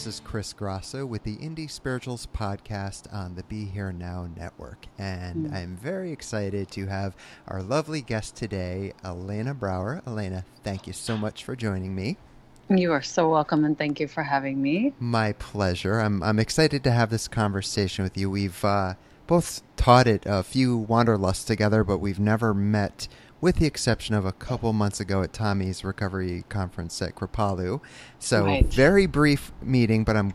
This is Chris Grosso with the Indie Spiritualist podcast on the Be Here Now network. And I'm very excited to have our lovely guest today, Elena Brower. Elena, thank you so much for joining me. You are so welcome and thank you for having me. My pleasure. I'm, I'm excited to have this conversation with you. We've uh, both taught it a few Wanderlusts together, but we've never met, with the exception of a couple months ago at Tommy's recovery conference at Kripalu. So, Right. very brief meeting, but I'm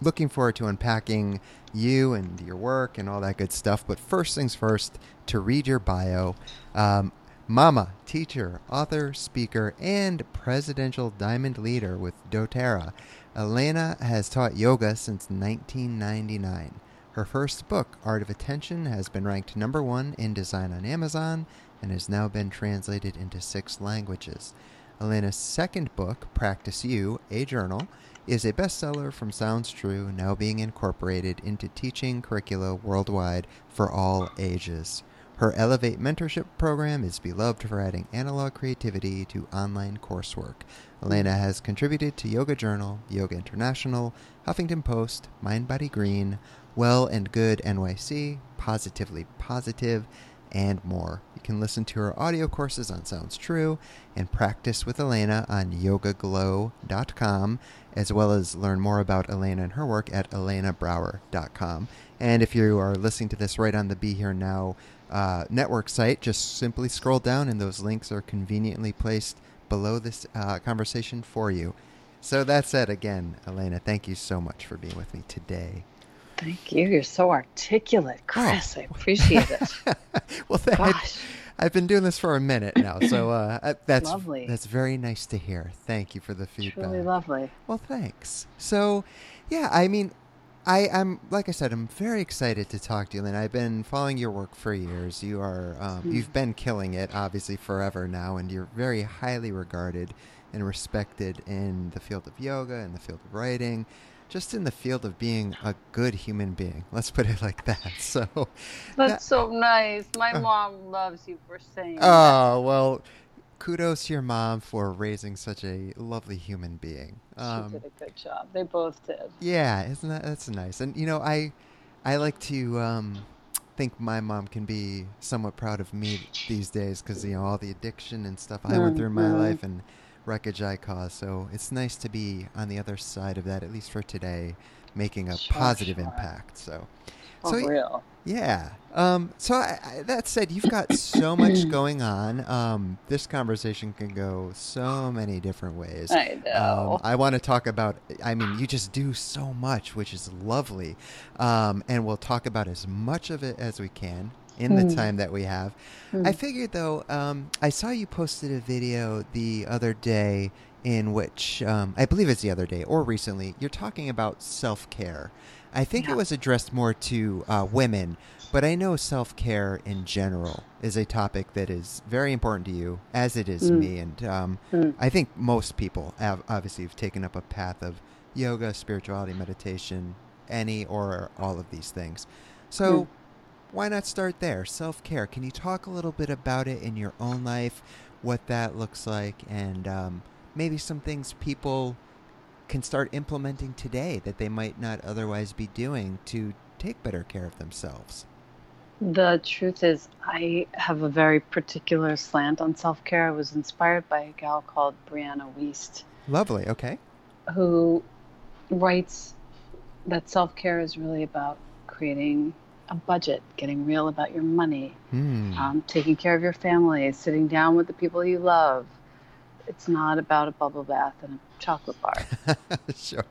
looking forward to unpacking you and your work and all that good stuff. But first things first, to read your bio. Um, Mama, teacher, author, speaker, and presidential diamond leader with doTERRA. Elena has taught yoga since 1999. Her first book, Art of Attention, has been ranked number one in design on Amazon and has now been translated into six languages. Elena's second book, Practice You, a journal, is a bestseller from Sounds True, now being incorporated into teaching curricula worldwide for all ages. Her Elevate Mentorship program is beloved for adding analog creativity to online coursework. Elena has contributed to Yoga Journal, Yoga International, Huffington Post, Mind Body Green, Well and Good NYC, Positively Positive, and more. You can listen to her audio courses on Sounds True and practice with Elena on yogaglo.com, as well as learn more about Elena and her work at elenabrower.com. And if you are listening to this right on the Be Here Now uh, network site, just simply scroll down and those links are conveniently placed below this uh, conversation for you. So that said, again, Elena, thank you so much for being with me today. Thank you. You're so articulate, Oh. Chris. I appreciate it. well, th- Gosh. I've been doing this for a minute now, so uh, that's Lovely. that's very nice to hear. Thank you for the feedback. Truly lovely. Well, thanks. So, yeah, I mean, I, I'm like I said, I'm very excited to talk to you, and I've been following your work for years. You are, um, Hmm. you've been killing it, obviously, forever now, and you're very highly regarded and respected in the field of yoga and the field of writing, just in the field of being a good human being. Let's put it like that. So, That's so nice. My Uh. mom loves you for saying that. oh well. Kudos to your mom for raising such a lovely human being. She Um, did a good job. They both did. Yeah, isn't that that's nice? And you know, I I like to um, think my mom can be somewhat proud of me these days because you know all the addiction and stuff I went through in my Mhm. life and wreckage I caused. So it's nice to be on the other side of that, at least for today, making a Sure, positive sure. impact. So For So real. yeah. Um, so I, I, that said, you've got so much going on. Um, this conversation can go so many different ways. I know. Um, I want to talk about. I mean, you just do so much, which is lovely, um, and we'll talk about as much of it as we can in the Mm. time that we have. Hmm. I figured, though, um, I saw you posted a video the other day in which um, I believe it's the other day or recently. You're talking about self care. I think Yeah. it was addressed more to uh, women, but I know self care in general is a topic that is very important to you, as it is Mm. me. And um, Mm. I think most people have obviously have taken up a path of yoga, spirituality, meditation, any or all of these things. So Mm. Why not start there? Self care. Can you talk a little bit about it in your own life, what that looks like, and um, maybe some things people can start implementing today that they might not otherwise be doing to take better care of themselves? The truth is, I have a very particular slant on self care. I was inspired by a gal called Brianna Wiest, Lovely. Okay. who writes that self care is really about creating a budget, getting real about your money, Hmm. um, taking care of your family, sitting down with the people you love. It's not about a bubble bath and a chocolate bar. sure.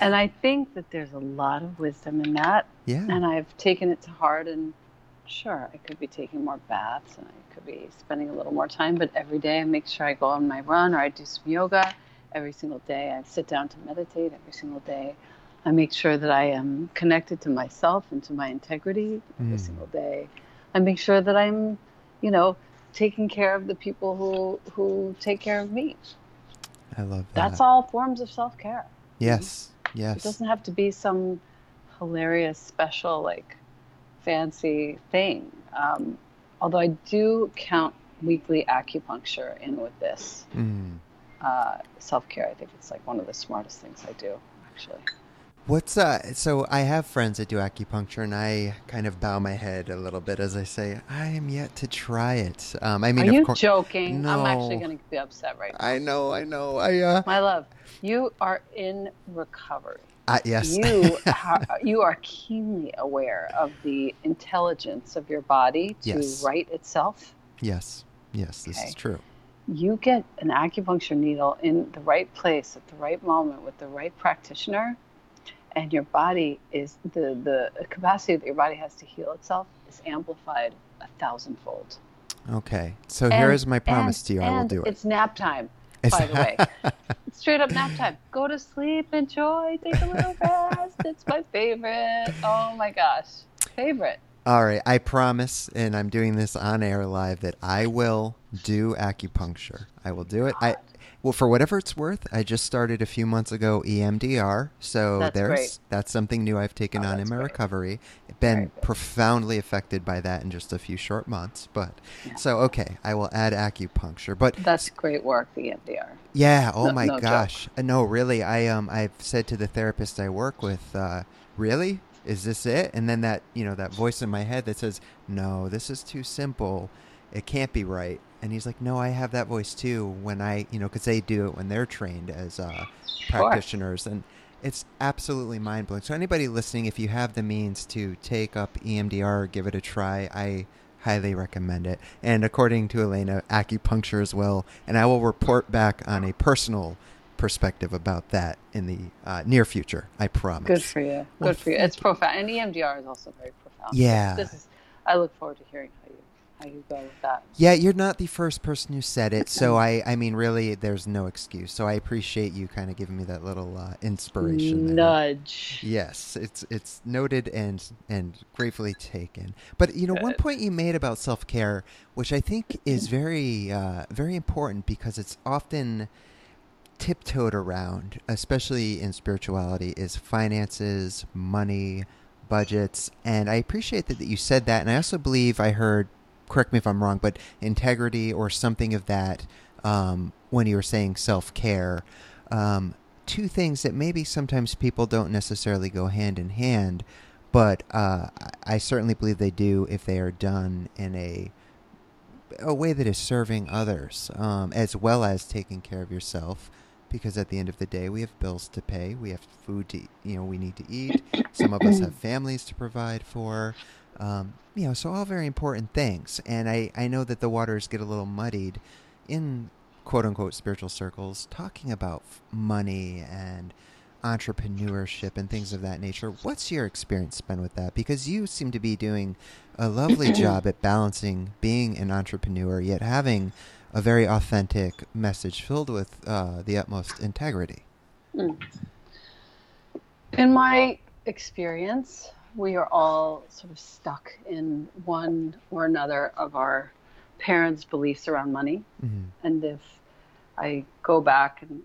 and I think that there's a lot of wisdom in that. Yeah. And I've taken it to heart. And sure, I could be taking more baths and I could be spending a little more time, but every day I make sure I go on my run or I do some yoga. Every single day I sit down to meditate. Every single day I make sure that I am connected to myself and to my integrity every Mm. single day. I make sure that I'm, you know, taking care of the people who who take care of me. I love that. That's all forms of self care. Yes. Yes. It doesn't have to be some hilarious, special, like fancy thing. Um, although I do count weekly acupuncture in with this Mm. uh, self care. I think it's like one of the smartest things I do, actually. What's uh? So I have friends that do acupuncture, and I kind of bow my head a little bit as I say, I am yet to try it. Um, I mean, Are of you course. joking? I'm actually going to be upset right now. I know. I know. I uh. My love, you are in recovery. I, yes. You are, you are keenly aware of the intelligence of your body to Yes. right itself. yes. Yes. This Okay. is true. you get an acupuncture needle in the right place at the right moment with the right practitioner and your body is the the capacity that your body has to heal itself is amplified a thousandfold Okay. So here And- is my promise and- to you. I will do it. it's nap time It's- by the way straight up nap time go to sleep enjoy take a little rest it's my favorite oh my gosh favorite All right, I promise, and I'm doing this on air live, that I will do acupuncture. I will do it. I well, for whatever it's worth, I just started a few months ago EMDR, so That's there's great. that's something new I've taken Oh, on in my great. recovery. Been profoundly affected by that in just a few short months, but Yeah. so okay, I will add acupuncture. But that's great work the EMDR yeah. Oh No- my no gosh. Uh, No, really. I um I've said to the therapist I work with, uh, really, is this it? And then that you know that voice in my head that says, no, this is too simple. It can't be right. And he's like, no, I have that voice too. When I you know because they do it when they're trained as uh, Sure. practitioners and. It's absolutely mind blowing. So anybody listening, if you have the means to take up EMDR, give it a try. I highly recommend it. And according to Elena, acupuncture as well. And I will report back on a personal perspective about that in the uh, near future. I promise. Good for you. Well, Good for you. It's profound, and EMDR is also very profound. Yeah. This is. I look forward to hearing how you how you go with that. Yeah, you're not the first person who said it, so I, I mean, really, there's no excuse. So I appreciate you kind of giving me that little uh, inspiration. there. Nudge. Yes, it's it's noted and and gratefully taken. But you know, one point you made about self care, which I think is very uh, very important because it's often tiptoed around, especially in spirituality, is finances, money, budgets, and I appreciate that, that you said that. And I also believe I heard, correct me if I'm wrong, but integrity or something of that um, when you were saying self care. Um, two things that maybe sometimes people don't necessarily go hand in hand, but uh, I certainly believe they do if they are done in a a way that is serving others, um, as well as taking care of yourself. Because at the end of the day, we have bills to pay, we have food to, you know, we need to eat. Some of us have families to provide for, um, you know, so all very important things. And I, I know that the waters get a little muddied in quote unquote spiritual circles talking about money and entrepreneurship and things of that nature. What's your experience been with that? Because you seem to be doing a lovely job at balancing being an entrepreneur yet having a very authentic message filled with uh, the utmost integrity. In my experience, we are all sort of stuck in one or another of our parents' beliefs around money. Mhm. And if I go back and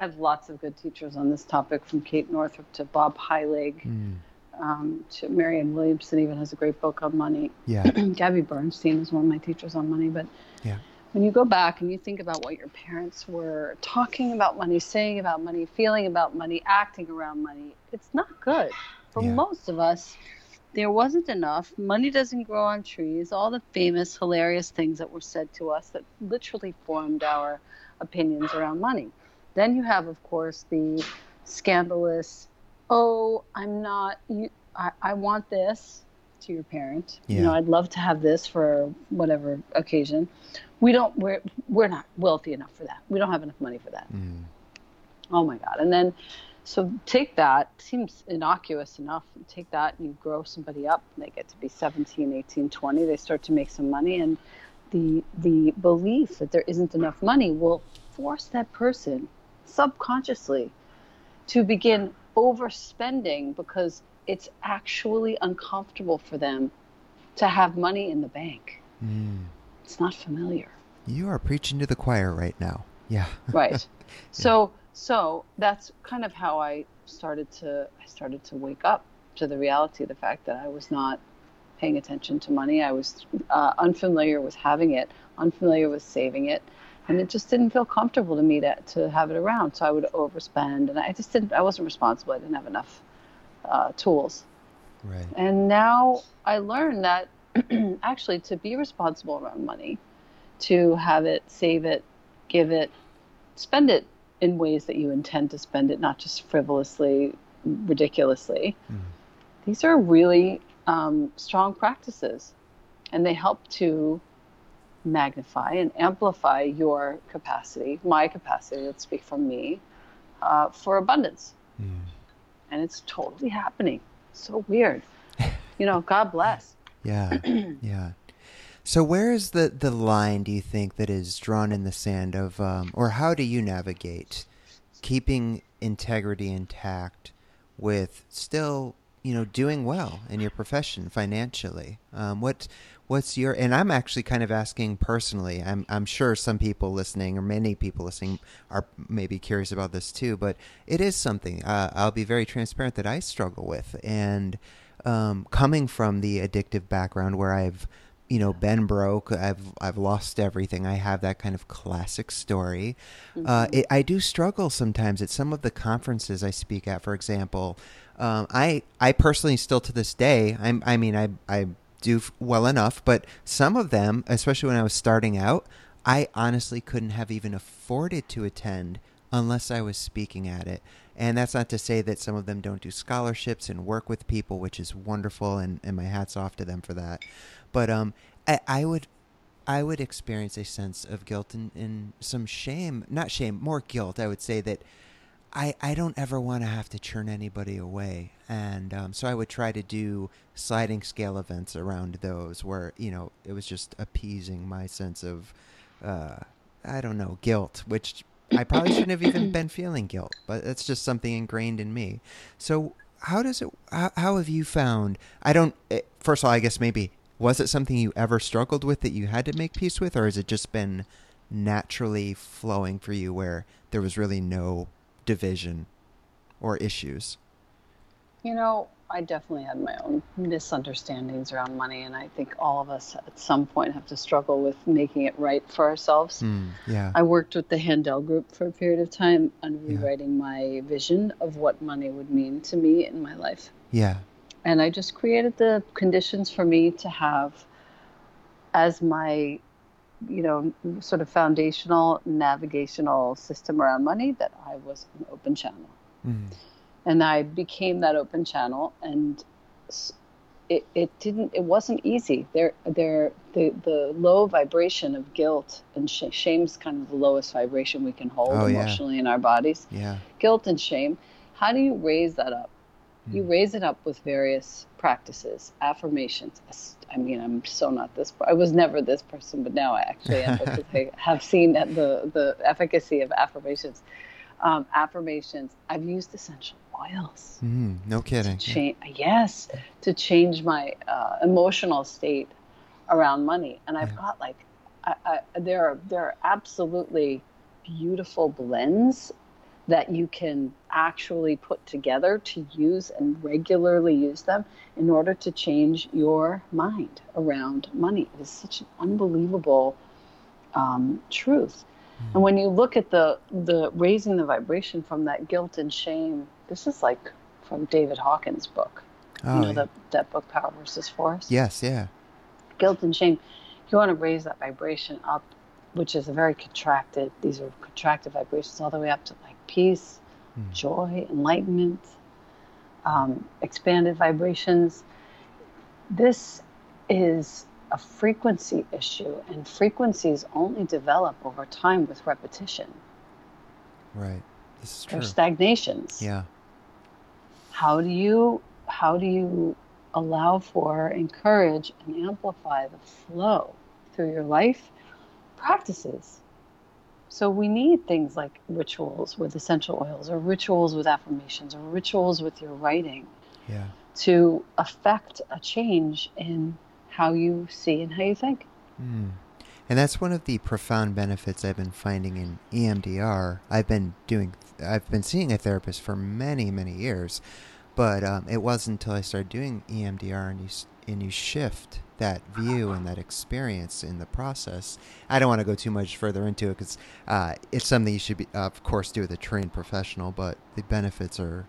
I have lots of good teachers on this topic, from Kate Northrup to Bob Heilig Mm. um, to Marianne Williamson, even has a great book on money. Yeah. Gabby Bernstein is one of my teachers on money. But Yeah. when you go back and you think about what your parents were talking about money, saying about money, feeling about money, acting around money, it's not good. For Yeah. most of us, there wasn't enough. Money doesn't grow on trees. All the famous, hilarious things that were said to us that literally formed our opinions around money. Then you have, of course, the scandalous, oh, I'm not, you, I, I want this to your parent. You know, I'd love to have this for whatever occasion. We don't, we're, we're not wealthy enough for that. We don't have enough money for that. Mm. Oh my God. And then, so take that, seems innocuous enough. Take that, and you grow somebody up, and they get to be 17, 18, 20. They start to make some money. And the, the belief that there isn't enough money will force that person subconsciously to begin overspending because it's actually uncomfortable for them to have money in the bank. Mm. It's not familiar. You are preaching to the choir right now. Yeah. right so so that's kind of how i started to i started to wake up to the reality of the fact that i was not paying attention to money. I was uh, unfamiliar with having it unfamiliar with saving it and it just didn't feel comfortable to me to, to have it around. So i would overspend and i just didn't i wasn't responsible. I didn't have enough uh, tools. Right. and now I learned that actually to be responsible around money, to have it, save it, give it, spend it in ways that you intend to spend it, not just frivolously, ridiculously. Mm. These are really um, strong practices, and they help to magnify and amplify your capacity, my capacity, let's speak from me, uh, for abundance. Mm. And it's totally happening. So weird. You know, God bless. Yeah. yeah. So where is the, the line do you think that is drawn in the sand of um, or how do you navigate keeping integrity intact with still, you know, doing well in your profession financially? Um, what what's your and I'm actually kind of asking personally. I'm I'm sure some people listening or many people listening are maybe curious about this too, but it is something uh, I'll be very transparent that I struggle with and um, coming from the addictive background where I've you know been broke I've I've lost everything I have that kind of classic story uh, it, I do struggle sometimes at some of the conferences I speak at for example um, I I personally still to this day I'm I mean I I do well enough but some of them especially when I was starting out I honestly couldn't have even afforded to attend unless I was speaking at it. And that's not to say that some of them don't do scholarships and work with people, which is wonderful, and, and my hat's off to them for that. But um, I, I would, I would experience a sense of guilt and, and some shame, not shame, more guilt. I would say that I, I don't ever want to have to churn anybody away. And um, so I would try to do sliding scale events around those where, you know, it was just appeasing my sense of, uh, I don't know, guilt, which I probably shouldn't have even been feeling guilt, but that's just something ingrained in me. So how does it, how, how have you found, I don't, eh, first of all, I guess maybe, was it something you ever struggled with that you had to make peace with, or has it just been naturally flowing for you where there was really no division or issues? You know, I definitely had my own misunderstandings around money, and I think all of us at some point have to struggle with making it right for ourselves. Mm, yeah. I worked with the Handel Group for a period of time on Yeah. rewriting my vision of what money would mean to me in my life. yeah. And I just created the conditions for me to have as my, you know, sort of foundational navigational system around money that I was an open channel Mm, and I became that open channel, and it, it didn't it wasn't easy. There there the the low vibration of guilt and sh- shame's kind of the lowest vibration we can hold Oh, yeah. emotionally in our bodies. yeah. Guilt and shame. How do you raise that up? You Mm. raise it up with various practices, affirmations. I mean, I'm so not this. I was never this person, but now I actually am because I have seen the the efficacy of affirmations. Um, affirmations. I've used essential oils Mm, no kidding. to Yeah. Yes, to change my uh, emotional state around money, and I've Yeah. got like, I, I, there are there are absolutely beautiful blends that you can actually put together to use and regularly use them in order to change your mind around money. It is such an unbelievable um, truth. And when you look at the the raising the vibration from that guilt and shame, this is like from David Hawkins' book. Oh, you know yeah. the, that book, Power versus Force. yes, yeah. Guilt and shame. You want to raise that vibration up, which is a very contracted. These are contracted vibrations all the way up to peace, Hmm. joy, enlightenment, um, expanded vibrations. This is a frequency issue, and frequencies only develop over time with repetition Right. This is or true. stagnations. Yeah. How do you how do you allow for, encourage, and amplify the flow through your life practices? So we need things like rituals with essential oils, or rituals with affirmations, or rituals with your writing Yeah. to affect a change in how you see and how you think. Mm. And that's one of the profound benefits I've been finding in EMDR. I've been doing, I've been seeing a therapist for many, many years, but um, it wasn't until I started doing EMDR and you and you shift that view and that experience in the process. I don't want to go too much further into it because uh, it's something you should be, uh, of course, do with a trained professional. But the benefits are,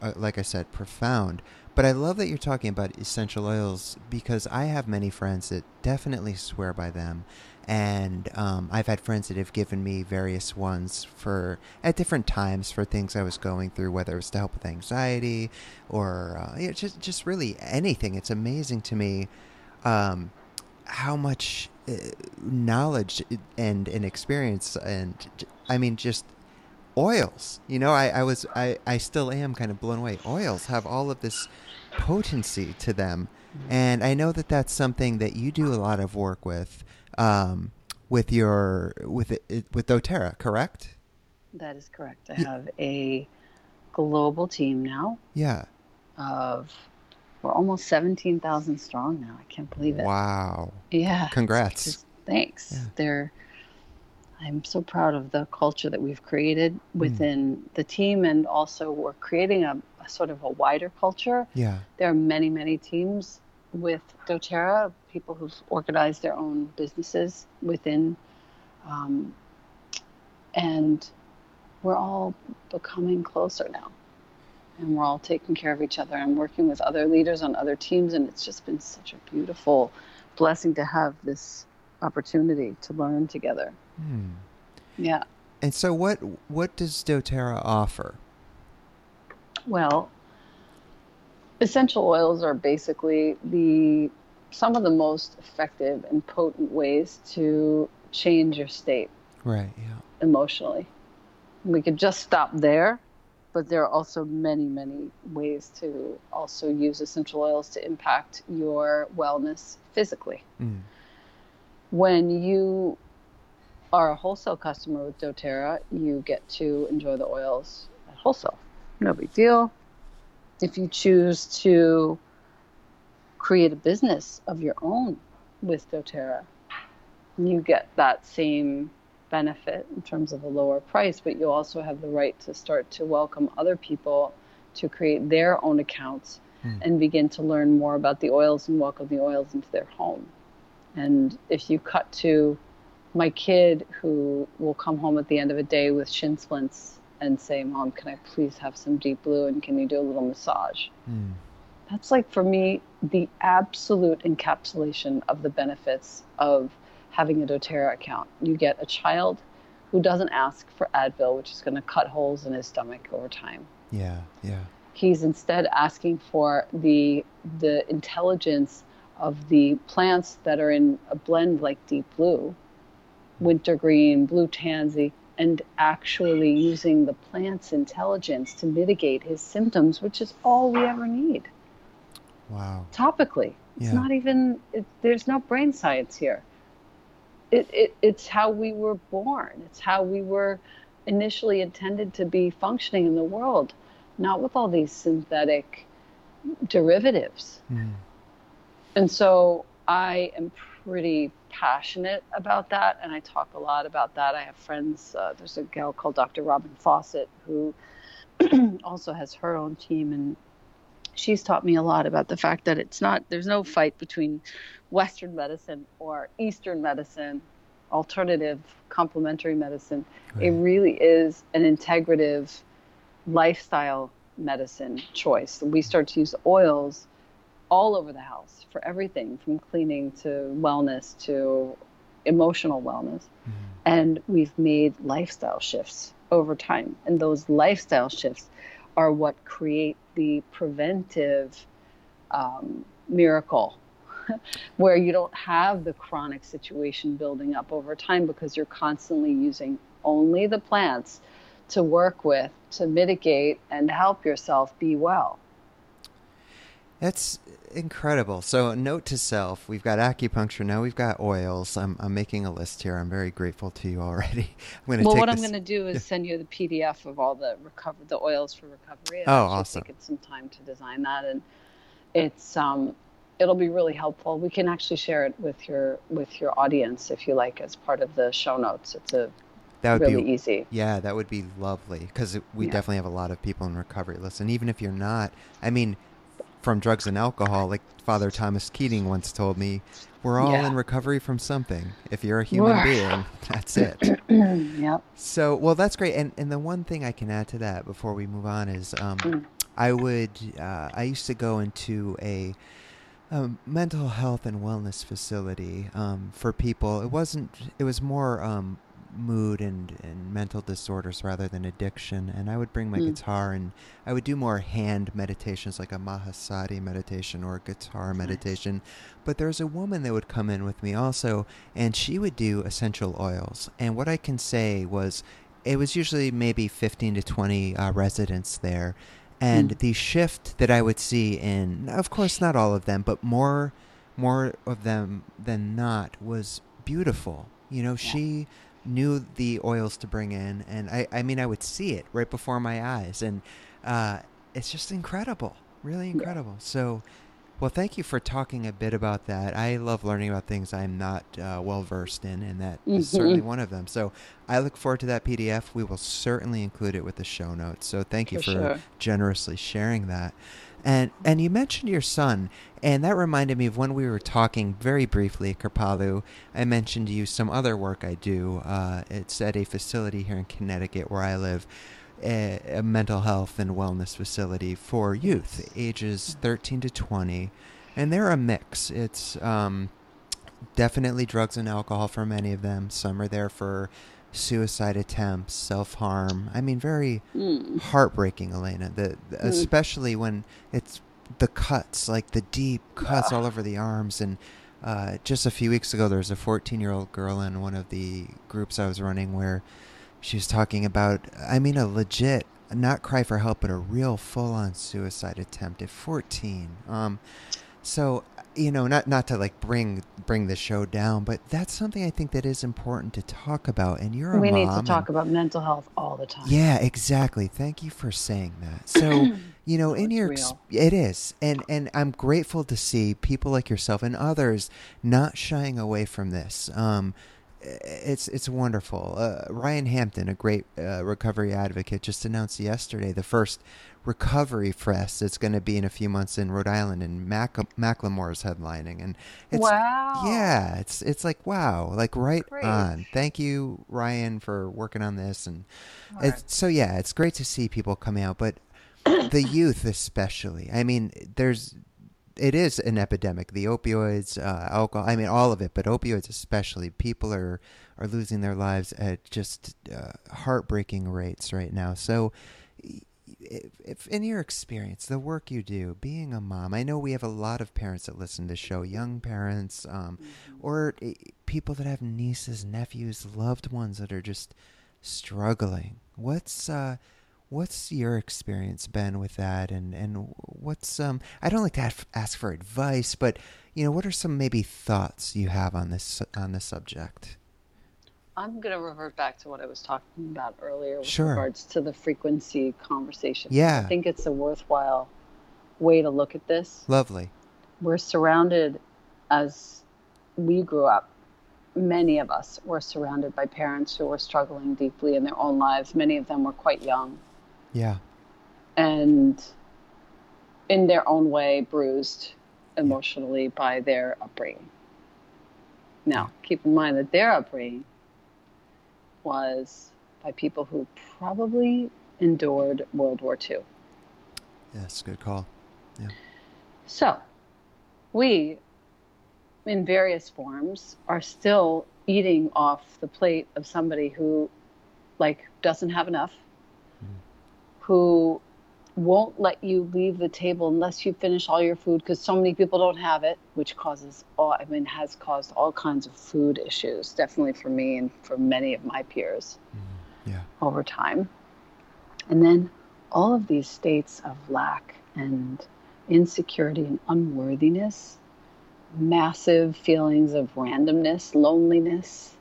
uh, like I said, profound. But I love that you're talking about essential oils because I have many friends that definitely swear by them. And um, I've had friends that have given me various ones for at different times for things I was going through, whether it was to help with anxiety or uh, you know, just just really anything. It's amazing to me um, how much uh, knowledge and and experience and I mean just oils. You know, I, I was I, I still am kind of blown away. Oils have all of this potency to them, and I know that that's something that you do a lot of work with, um, with your with it, with doTERRA, correct? That is correct. I Ye- have a global team now Yeah. of we're almost 17,000 strong now. I can't believe it. Wow. Yeah. Congrats. Just- thanks. Yeah. They're I'm so proud of the culture that we've created within the team and also we're creating a, a sort of a wider culture. Yeah. There are many, many teams with doTERRA, people who've organized their own businesses within um, and we're all becoming closer now. And we're all taking care of each other and working with other leaders on other teams. And it's just been such a beautiful blessing to have this opportunity to learn together. Hmm. Yeah. And so, what what does doTERRA offer? Well, essential oils are basically the some of the most effective and potent ways to change your state Right. Yeah. emotionally. We could just stop there, but there are also many, many ways to also use essential oils to impact your wellness physically. Mm. When you are a wholesale customer with doTERRA, you get to enjoy the oils at wholesale. No big deal. If you choose to create a business of your own with doTERRA, you get that same benefit in terms of a lower price, but you also have the right to start to welcome other people to create their own accounts Hmm. and begin to learn more about the oils and welcome the oils into their home. And if you cut to my kid who will come home at the end of a day with shin splints and say, Mom, can I please have some deep blue and can you do a little massage? Mm. That's like for me the absolute encapsulation of the benefits of having a doTERRA account. You get a child who doesn't ask for Advil, which is going to cut holes in his stomach over time. Yeah. Yeah. He's instead asking for the the intelligence of the plants that are in a blend like deep blue, wintergreen, blue tansy, and actually using the plant's intelligence to mitigate his symptoms, which is all we ever need Wow. topically. It's Yeah. not even, it, there's no brain science here. It, it, it's how we were born, it's how we were initially intended to be functioning in the world, not with all these synthetic derivatives. Mm. And so I am pretty passionate about that, and I talk a lot about that. I have friends. Uh, there's a gal called Dr. Robin Fawcett who also has her own team, and she's taught me a lot about the fact that it's not there's no fight between Western medicine or Eastern medicine. alternative complementary medicine. It really is an integrative lifestyle medicine choice. We start to use oils all over the house for everything from cleaning to wellness to emotional wellness. Mhm. And we've made lifestyle shifts over time. And those lifestyle shifts are what create the preventive um, miracle where you don't have the chronic situation building up over time because you're constantly using only the plants to work with, to mitigate, and help yourself be well. That's incredible. So, note to self: we've got acupuncture now. We've got oils. I'm, I'm making a list here. I'm very grateful to you already. I'm going to Well, what I'm going to do is send you the PDF of all the recover the oils for recovery. Oh, actually awesome. taken some time to design that, and it's um, it'll be really helpful. We can actually share it with your with your audience if you like as part of the show notes. It's a That would really be easy. Yeah, that would be lovely because we Yeah. definitely have a lot of people in recovery. Listen, even if you're not, I mean, from drugs and alcohol, like Father Thomas Keating once told me, we're all Yeah. in recovery from something. If you're a human We're- being, that's it. yep. So, well, that's great. And and the one thing I can add to that before we move on is, um, Mm. I would, uh, I used to go into a, um, mental health and wellness facility um, for people. It wasn't. It was more um, mood and, and mental disorders rather than addiction. And I would bring my Mm. guitar and I would do more hand meditations, like a Mahasati meditation or a guitar Nice. meditation. But there's a woman that would come in with me also, and she would do essential oils. And what I can say was, it was usually maybe 15 to 20 uh, residents there. And Mm. the shift that I would see in, of course, not all of them, but more, more of them than not, was beautiful. You know, she knew the oils to bring in, and I, I mean, I would see it right before my eyes, and uh, it's just incredible, really incredible. So, well, thank you for talking a bit about that. I love learning about things I'm not uh, well versed in, and that is certainly one of them. So, I look forward to that PDF. We will certainly include it with the show notes. So, thank you For for sure. generously sharing that. And and you mentioned your son, and that reminded me of when we were talking very briefly at Kripalu. I mentioned to you some other work I do. Uh, it's at a facility here in Connecticut where I live, a, a mental health and wellness facility for youth, ages 13 to 20, and they're a mix. It's um, definitely drugs and alcohol for many of them. Some are there for suicide attempts, self harm. I mean, very Mm. heartbreaking, Elena. The, the- Mm. especially when it's the cuts, like the deep cuts all over the arms. And uh, just a few weeks ago, there was a 14 year old girl in one of the groups I was running where she was talking about, I mean, a legit, not cry for help, but a real full on suicide attempt at 14. Um, so you know, not not to like bring bring the show down, but that's something I think that is important to talk about. And you're a We need to and- talk about mental health all the time. yeah, exactly. Thank you for saying that. So, you know, in your ex- it is, and and I'm grateful to see people like yourself and others not shying away from this. Um, it's it's wonderful. Uh, Ryan Hampton, a great uh, recovery advocate, just announced yesterday the first recovery fest that's going to be in a few months in Rhode Island, and Mac- Macklemore's headlining, and it's wow. yeah, it's it's like wow, like right Great. on. Thank you, Ryan, for working on this, and it's so yeah, it's great to see people coming out, but the youth especially. I mean, there's it is an epidemic. The opioids, uh, alcohol. I mean, all of it, but opioids especially. People are are losing their lives at just uh, heartbreaking rates right now. So. If, if in your experience, the work you do, being a mom, I know we have a lot of parents that listen to the show, young parents, um, or eh, people that have nieces, nephews, loved ones that are just struggling. What's uh, what's your experience been with that, and and what's um? I don't like to ask, ask for advice, but you know, what are some maybe thoughts you have on this on this subject? I'm going to revert back to what I was talking about earlier with Sure. regards to the frequency conversation. Yeah. I think it's a worthwhile way to look at this. Lovely. We're surrounded, as we grew up, many of us were surrounded by parents who were struggling deeply in their own lives. Many of them were quite young Yeah. and in their own way bruised emotionally by their upbringing. Now, keep in mind that their upbringing was by people who probably endured World War II. Yes, good call. Yeah. So, we, in various forms, are still eating off the plate of somebody who, like, doesn't have enough, mm-hmm. who won't let you leave the table unless you finish all your food because so many people don't have it, which causes all, I mean, has caused all kinds of food issues, definitely for me and for many of my peers mm-hmm. Yeah. over time. And then all of these states of lack and insecurity and unworthiness, massive feelings of randomness, loneliness,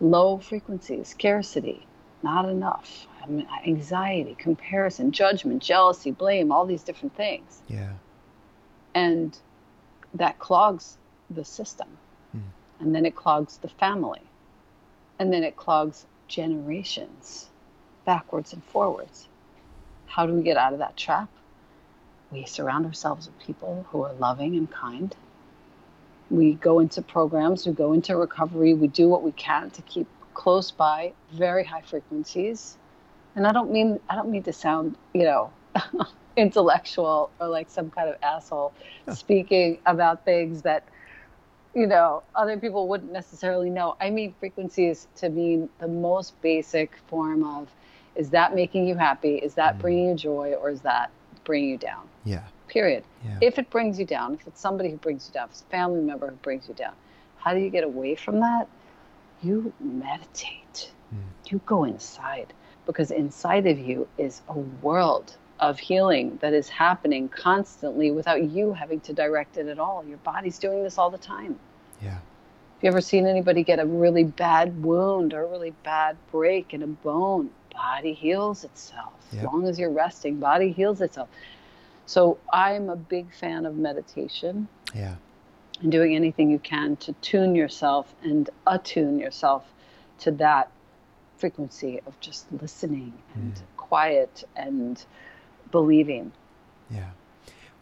low frequency, scarcity, not enough, anxiety, comparison, judgment, jealousy, blame, all these different things. Yeah. And that clogs the system. Mm. And then it clogs the family. And then it clogs generations backwards and forwards. How do we get out of that trap? We surround ourselves with people who are loving and kind. We go into programs, we go into recovery, we do what we can to keep close by very high frequencies. And I don't mean I don't mean to sound, you know, intellectual or like some kind of asshole speaking about things that you know other people wouldn't necessarily know. I mean frequencies to mean the most basic form of is that making you happy? Is that bringing you joy or is that bringing you down? Yeah. Period. Yeah. If it brings you down, if it's somebody who brings you down, if it's a family member who brings you down, how do you get away from that? You meditate. Mm. You go inside because inside of you is a world of healing that is happening constantly without you having to direct it at all. Your body's doing this all the time. Yeah. Have you ever seen anybody get a really bad wound or a really bad break in a bone? Body heals itself. As long as you're resting, body heals itself. So I'm a big fan of meditation Yeah. and doing anything you can to tune yourself and attune yourself to that frequency of just listening and Mm. quiet and believing. Yeah.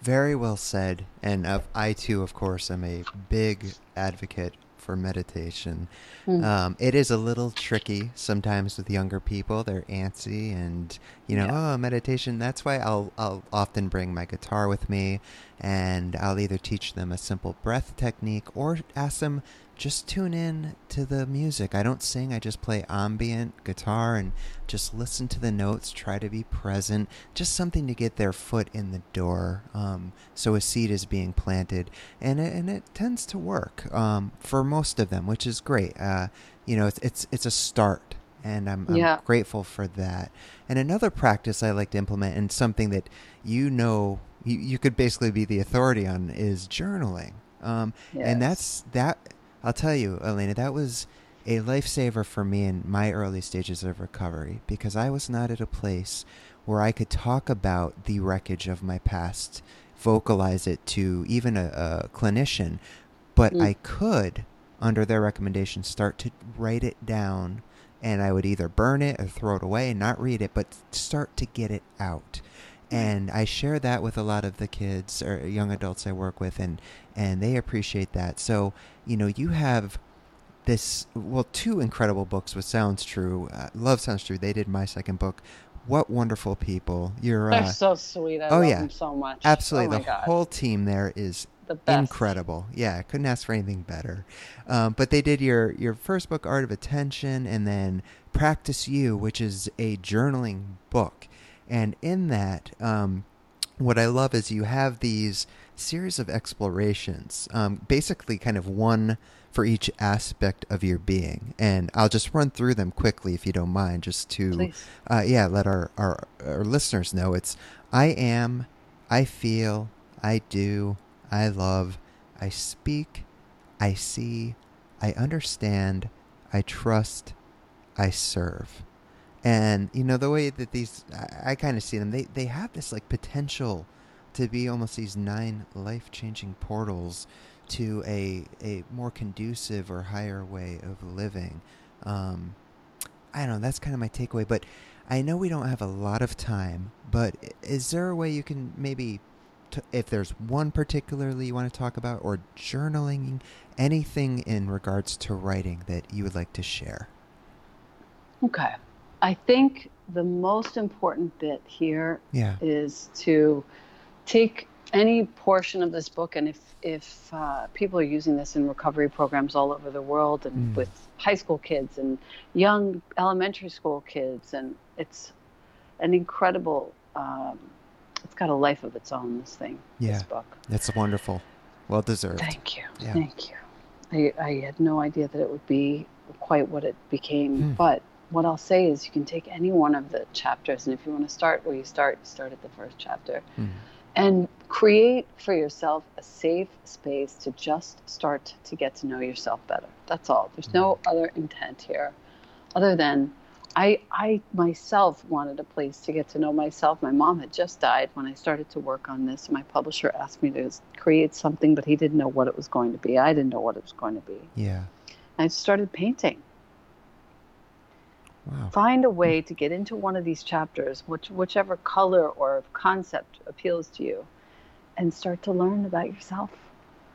Very well said. And uh, I too, of course, am a big advocate for meditation. Mm. Um, it is a little tricky sometimes with younger people. They're antsy and, you know, Yeah. oh, meditation. That's why I'll, I'll often bring my guitar with me and I'll either teach them a simple breath technique or ask them just tune in to the music. I don't sing, I just play ambient guitar and just listen to the notes, try to be present, just something to get their foot in the door. Um, so a seed is being planted, and it, and it tends to work um, for most of them, which is great. Uh, you know, it's, it's it's a start, and I'm, I'm grateful for that. And another practice I like to implement, and something that you know you, you could basically be the authority on, is journaling. Um, And that's that. I'll tell you, Elena, that was a lifesaver for me in my early stages of recovery because I was not at a place where I could talk about the wreckage of my past, vocalize it to even a, a clinician, but Mm. I could, under their recommendation, start to write it down. And I would either burn it or throw it away and not read it, but start to get it out. And I share that with a lot of the kids or young adults I work with, and, and they appreciate that. So, you know, you have this well two incredible books with sounds true uh, love sounds true they did my second book what wonderful people you're They're uh, so sweet. I oh, love yeah. them so much. absolutely Oh the God. whole team there is the incredible yeah i couldn't ask for anything better um, but they did your your first book art of attention and then practice you which is a journaling book and in that um, what i love is you have these series of explorations um, basically kind of one for each aspect of your being. And i'll just run through them quickly if you don't mind just to uh, yeah, let our, our, our listeners know. It's I am, I feel, I do, I love, I speak, I see, I understand, I trust, I serve. And, you know, the way that these, I, I kind of see them, they, they have this like potential to be almost these nine life changing portals to a, a more conducive or higher way of living. Um, I don't know. That's kind of my takeaway. But I know we don't have a lot of time. But is there a way you can maybe t- if there's one particularly you want to talk about, or journaling, anything in regards to writing that you would like to share. Okay. I think the most important bit here Yeah. is to take any portion of this book and if if uh, people are using this in recovery programs all over the world and Mm. with high school kids and young elementary school kids and it's an incredible um, it's got a life of its own this thing Yeah. this book That's wonderful. Well deserved. thank you Yeah. thank you I, I had no idea that it would be quite what it became Hmm. but what i'll say is you can take any one of the chapters and if you want to start where you start start at the first chapter Mhm. and create for yourself a safe space to just start to get to know yourself better. That's all. There's no other intent here other than I I myself wanted a place to get to know myself. My mom had just died when I started to work on this. My publisher asked me to create something, but he didn't know what it was going to be. I didn't know what it was going to be. Yeah. I started painting Wow. find a way to get into one of these chapters, which, whichever color or concept appeals to you, and start to learn about yourself.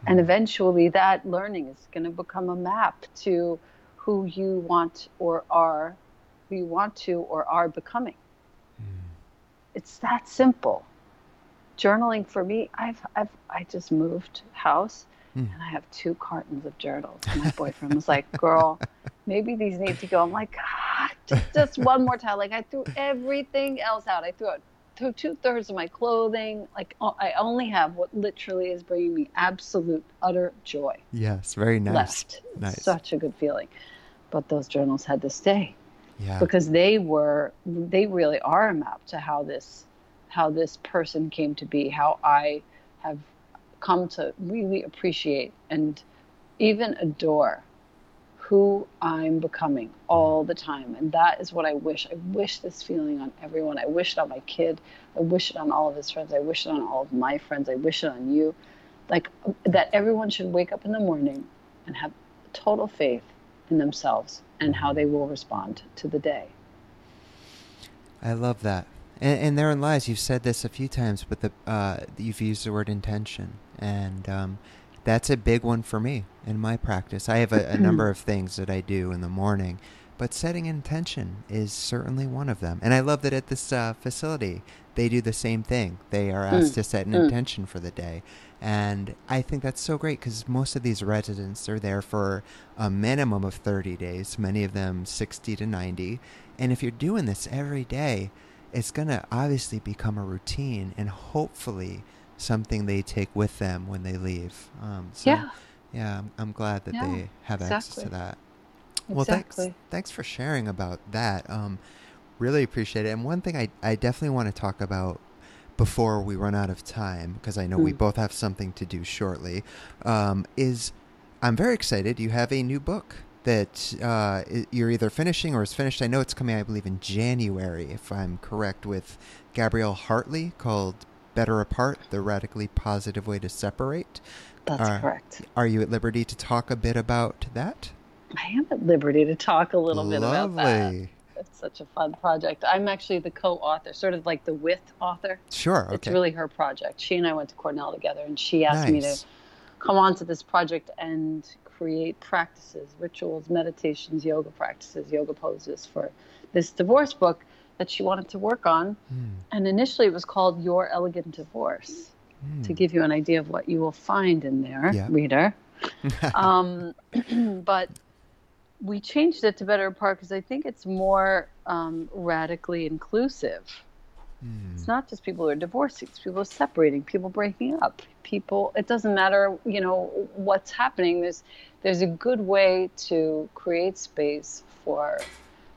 And eventually, that learning is going to become a map to who you want or are, who you want to or are becoming. It's that simple. Journaling for me, I've, I've I just moved house Mm. and I have two cartons of journals. My boyfriend was like, "Girl, maybe these need to go." I'm like, "God, just, one more time." Like I threw everything else out. I threw out threw two thirds of my clothing. Like I only have what literally is bringing me absolute utter joy Yes. Very nice. left. Nice. Such a good feeling. But those journals had to stay Yeah. because they were they really are a map to how this how this person came to be how i have come to really appreciate and even adore who i'm becoming all the time. And that is what i wish. I wish this feeling on everyone. I wish it on my kid. I wish it on all of his friends. I wish it on all of my friends. I wish it on you. Like that everyone should wake up in the morning and have total faith in themselves and how they will respond to the day. I love that. And, and therein lies, you've said this a few times, but the uh, you've used the word intention. And um, that's a big one for me in my practice. I have a, a number of things that I do in the morning, but setting intention is certainly one of them. And I love that at this uh, facility, they do the same thing. They are asked Mm, to set an mm. intention for the day. And I think that's so great because most of these residents are there for a minimum of 30 days, many of them 60 to 90. And if you're doing this every day, it's going to obviously become a routine and hopefully something they take with them when they leave. Um, so, yeah yeah, I'm, I'm glad that Yeah, they have access to exactly. that. Well, thanks, thanks for sharing about that. Um, really appreciate it. And one thing I, I definitely want to talk about before we run out of time, because I know we Mm. both have something to do shortly, um, is I'm very excited. You have a new book that uh, you're either finishing or is finished. I know it's coming, I believe, in January, if I'm correct, with Gabrielle Hartley called Better Apart The Radically Positive Way to Separate. that's uh, correct Are you at liberty to talk a bit about that? i am at liberty to talk a little bit about that Lovely. it's such a fun project i'm actually the co-author sort of like the with author Sure. Okay. it's really her project she and i went to cornell together and she asked me to come on to this project and create practices rituals meditations yoga practices yoga poses for this divorce book that she wanted to work on Hmm. and initially it was called your elegant divorce Hmm. to give you an idea of what you will find in there, Yeah. reader. um, but we changed it to Better Apart because I think it's more um, radically inclusive. Hmm. It's not just people who are divorcing; it's people separating, people breaking up, people. It doesn't matter, you know, what's happening. There's there's a good way to create space for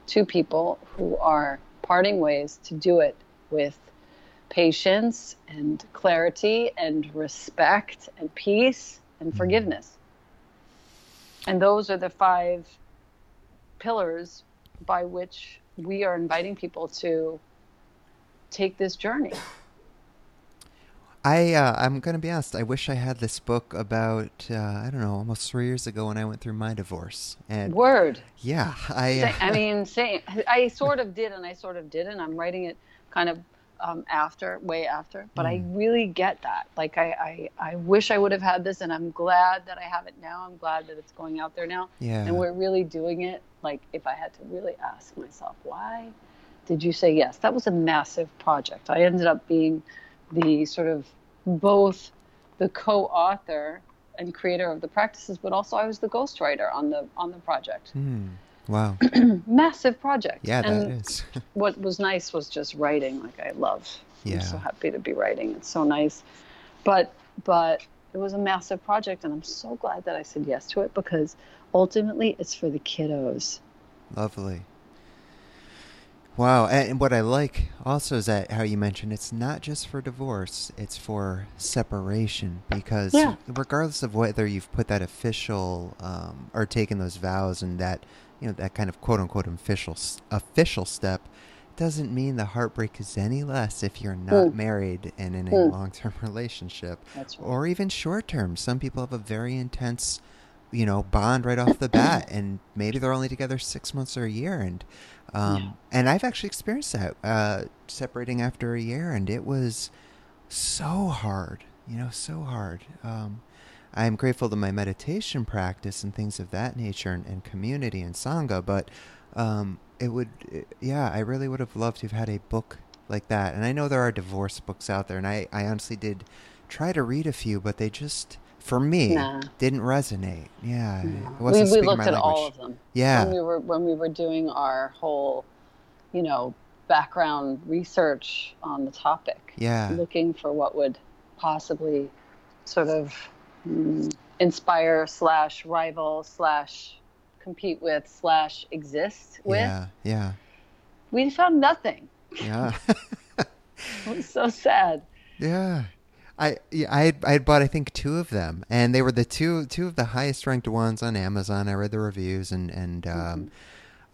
two people who are parting ways to do it with patience and clarity and respect and peace and mm-hmm. forgiveness. And those are the five pillars by which we are inviting people to take this journey. I uh, I'm gonna be honest. I wish I had this book about uh, I don't know almost three years ago when I went through my divorce. And Word. yeah, I I mean, same. I sort of did and I sort of didn't. I'm writing it kind of um, after, way after. But I Mm. really get that. Like I, I, I wish I would have had this, and I'm glad that I have it now. I'm glad that it's going out there now, Yeah. and we're really doing it. Like if I had to really ask myself, why did you say yes? That was a massive project. I ended up being the sort of both the co-author and creator of the practices, but also I was the ghostwriter on the on the project. Hmm. Wow. Massive project. Yeah, that and is. what was nice was just writing. Like I love. Yeah. I'm so happy to be writing. It's so nice. But but it was a massive project, and I'm so glad that I said yes to it because ultimately it's for the kiddos. Lovely. Wow, and what I like also is that how you mentioned it's not just for divorce; it's for separation. Because Yeah. regardless of whether you've put that official um, or taken those vows and that you know that kind of quote unquote official official step, doesn't mean the heartbreak is any less if you're not Mm. married and in a Mm. long term relationship That's right. or even short term. Some people have a very intense, you know, bond right off the bat, and maybe they're only together six months or a year. And um, Yeah. and I've actually experienced that uh, separating after a year, and it was so hard, you know, so hard. Um, I'm grateful to my meditation practice and things of that nature, and, and community and sangha, but um, it would, yeah, I really would have loved to have had a book like that. And I know there are divorce books out there, and I, I honestly did try to read a few, but they just, for me, Nah. didn't resonate. Yeah, it we, wasn't we looked my at language. all of them. Yeah. When we were when we were doing our whole, you know, background research on the topic. Yeah. Looking for what would possibly sort of mm, inspire slash rival slash compete with slash exist with. Yeah, yeah, We found nothing. yeah. It was so sad. Yeah. I yeah, I had, I had bought I think two of them, and they were the two two of the highest ranked ones on Amazon. I read the reviews, and and um,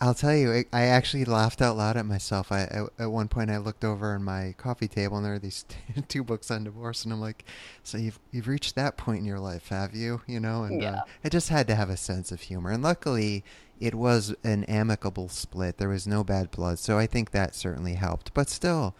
I'll tell you, I, I actually laughed out loud at myself. I at, at one point I looked over on my coffee table, and there were these two books on divorce, and I'm like, so you've you've reached that point in your life, have you? You know, and Yeah. uh, I just had to have a sense of humor, and luckily it was an amicable split. There was no bad blood, so I think that certainly helped. But still,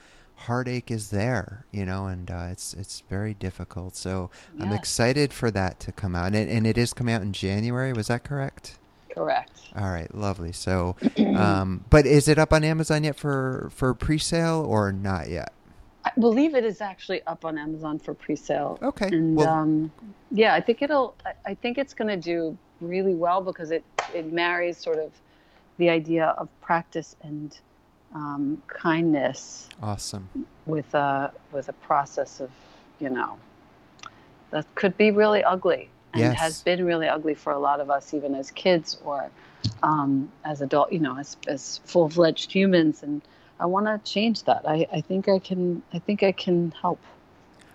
heartache is there, you know, and uh, it's it's very difficult. So I'm excited for that to come out, and it, and it is coming out in January. Was that correct? Correct. All right, lovely. So, um, but is it up on Amazon yet for for pre-sale or not yet? I believe it is actually up on Amazon for pre-sale. Okay, And well- um, yeah, I think it'll. I- I think it's going to do really well because it it marries sort of the idea of practice and um, kindness Awesome. with a with a process of you know that could be really ugly and Yes. has been really ugly for a lot of us even as kids or um, as adult you know as, as full-fledged humans and i want to change that I, I think i can i think i can help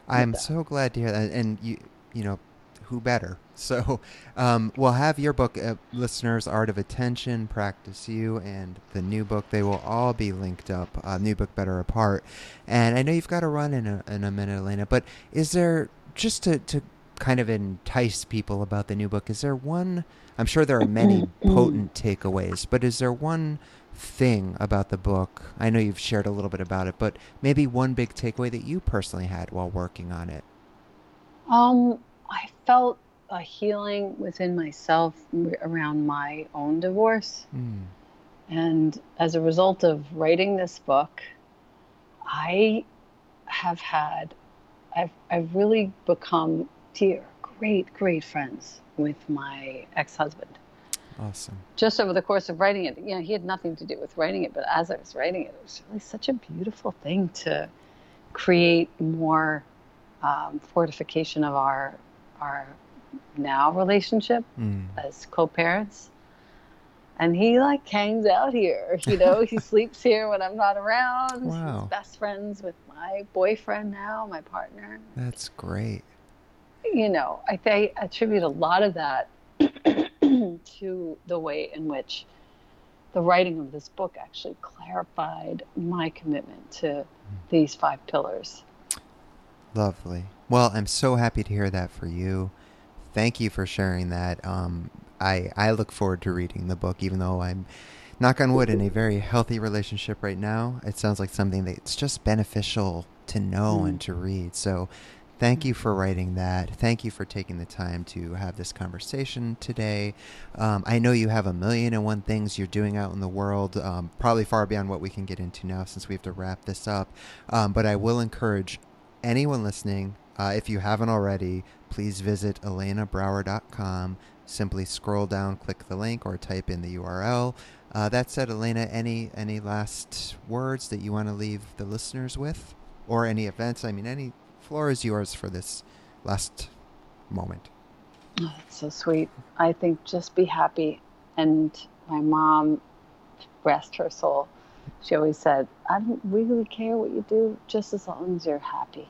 I'm so glad to hear that, and you you know who better? So um, we'll have your book, uh, listeners, Art of Attention, Practice You, and the new book. They will all be linked up. Uh, new book, Better Apart. And I know you've got to run in a, in a minute, Elena, but is there just to to kind of entice people about the new book? Is there one? I'm sure there are many potent takeaways, but is there one thing about the book? I know you've shared a little bit about it, but maybe one big takeaway that you personally had while working on it. Um, I felt a healing within myself around my own divorce. Mm. And as a result of writing this book, I have had, I've, I've really become dear, great, great friends with my ex husband. Awesome. Just over the course of writing it, you know, he had nothing to do with writing it, but as I was writing it, it was really such a beautiful thing to create more um, fortification of our our now relationship Mm. as co-parents and he like hangs out here you know he sleeps here when i'm not around Wow. he's best friends with my boyfriend now my partner That's great. you know i th- attribute a lot of that to the way in which the writing of this book actually clarified my commitment to these five pillars Lovely. Well, I'm so happy to hear that for you. Thank you for sharing that. Um, I I look forward to reading the book, even though I'm knock on wood, in a very healthy relationship right now. It sounds like something that's just beneficial to know Mm. and to read. So, thank you for writing that. Thank you for taking the time to have this conversation today. Um, I know you have a million and one things you're doing out in the world, um, probably far beyond what we can get into now since we have to wrap this up. Um, but I will encourage anyone listening, uh, if you haven't already, please visit ElenaBrower.com. Simply scroll down, click the link, or type in the URL. Uh, that said, Elena, any any last words that you want to leave the listeners with, or any events? I mean, any floor is yours for this last moment. Oh, that's so sweet. I think just be happy. And my mom, rest her soul, she always said, I don't really care what you do, just as long as you're happy.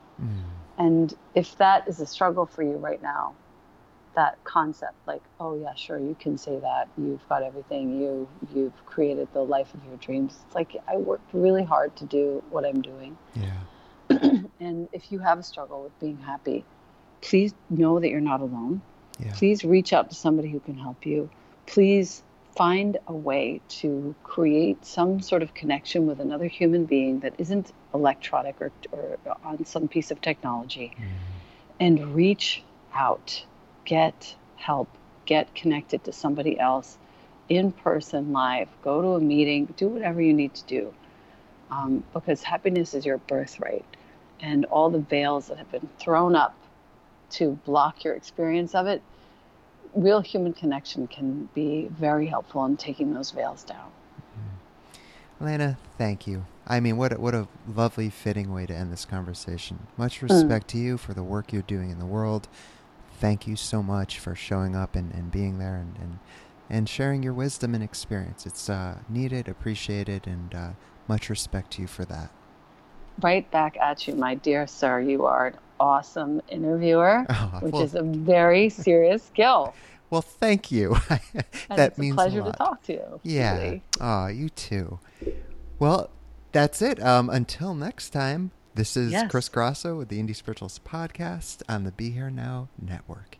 And if that is a struggle for you right now, that concept, like, oh yeah, sure, you can say that. You've got everything. You you've created the life of your dreams. It's like I worked really hard to do what I'm doing. Yeah, And if you have a struggle with being happy, please know that you're not alone. yeah, Please reach out to somebody who can help you. Please find a way to create some sort of connection with another human being that isn't electronic or, or on some piece of technology and reach out. Get help. Get connected to somebody else in person, live. Go to a meeting. Do whatever you need to do um, because happiness is your birthright. And all the veils that have been thrown up to block your experience of it, real human connection can be very helpful in taking those veils down. Elena, thank you. I mean, what a, what a lovely, fitting way to end this conversation. Much respect to you for the work you're doing in the world. Thank you so much for showing up and, and being there and, and, and sharing your wisdom and experience. It's uh, needed, appreciated, and uh, much respect to you for that. Right back at you, my dear sir. You are an awesome interviewer, Oh, which well- is a very serious skill. Well, thank you. That means a pleasure lot. to talk to you. Yeah. really. Oh, you too. Well, that's it. Um, until next time, this is Yes. Chris Grosso with the Indie Spiritualist podcast on the Be Here Now network.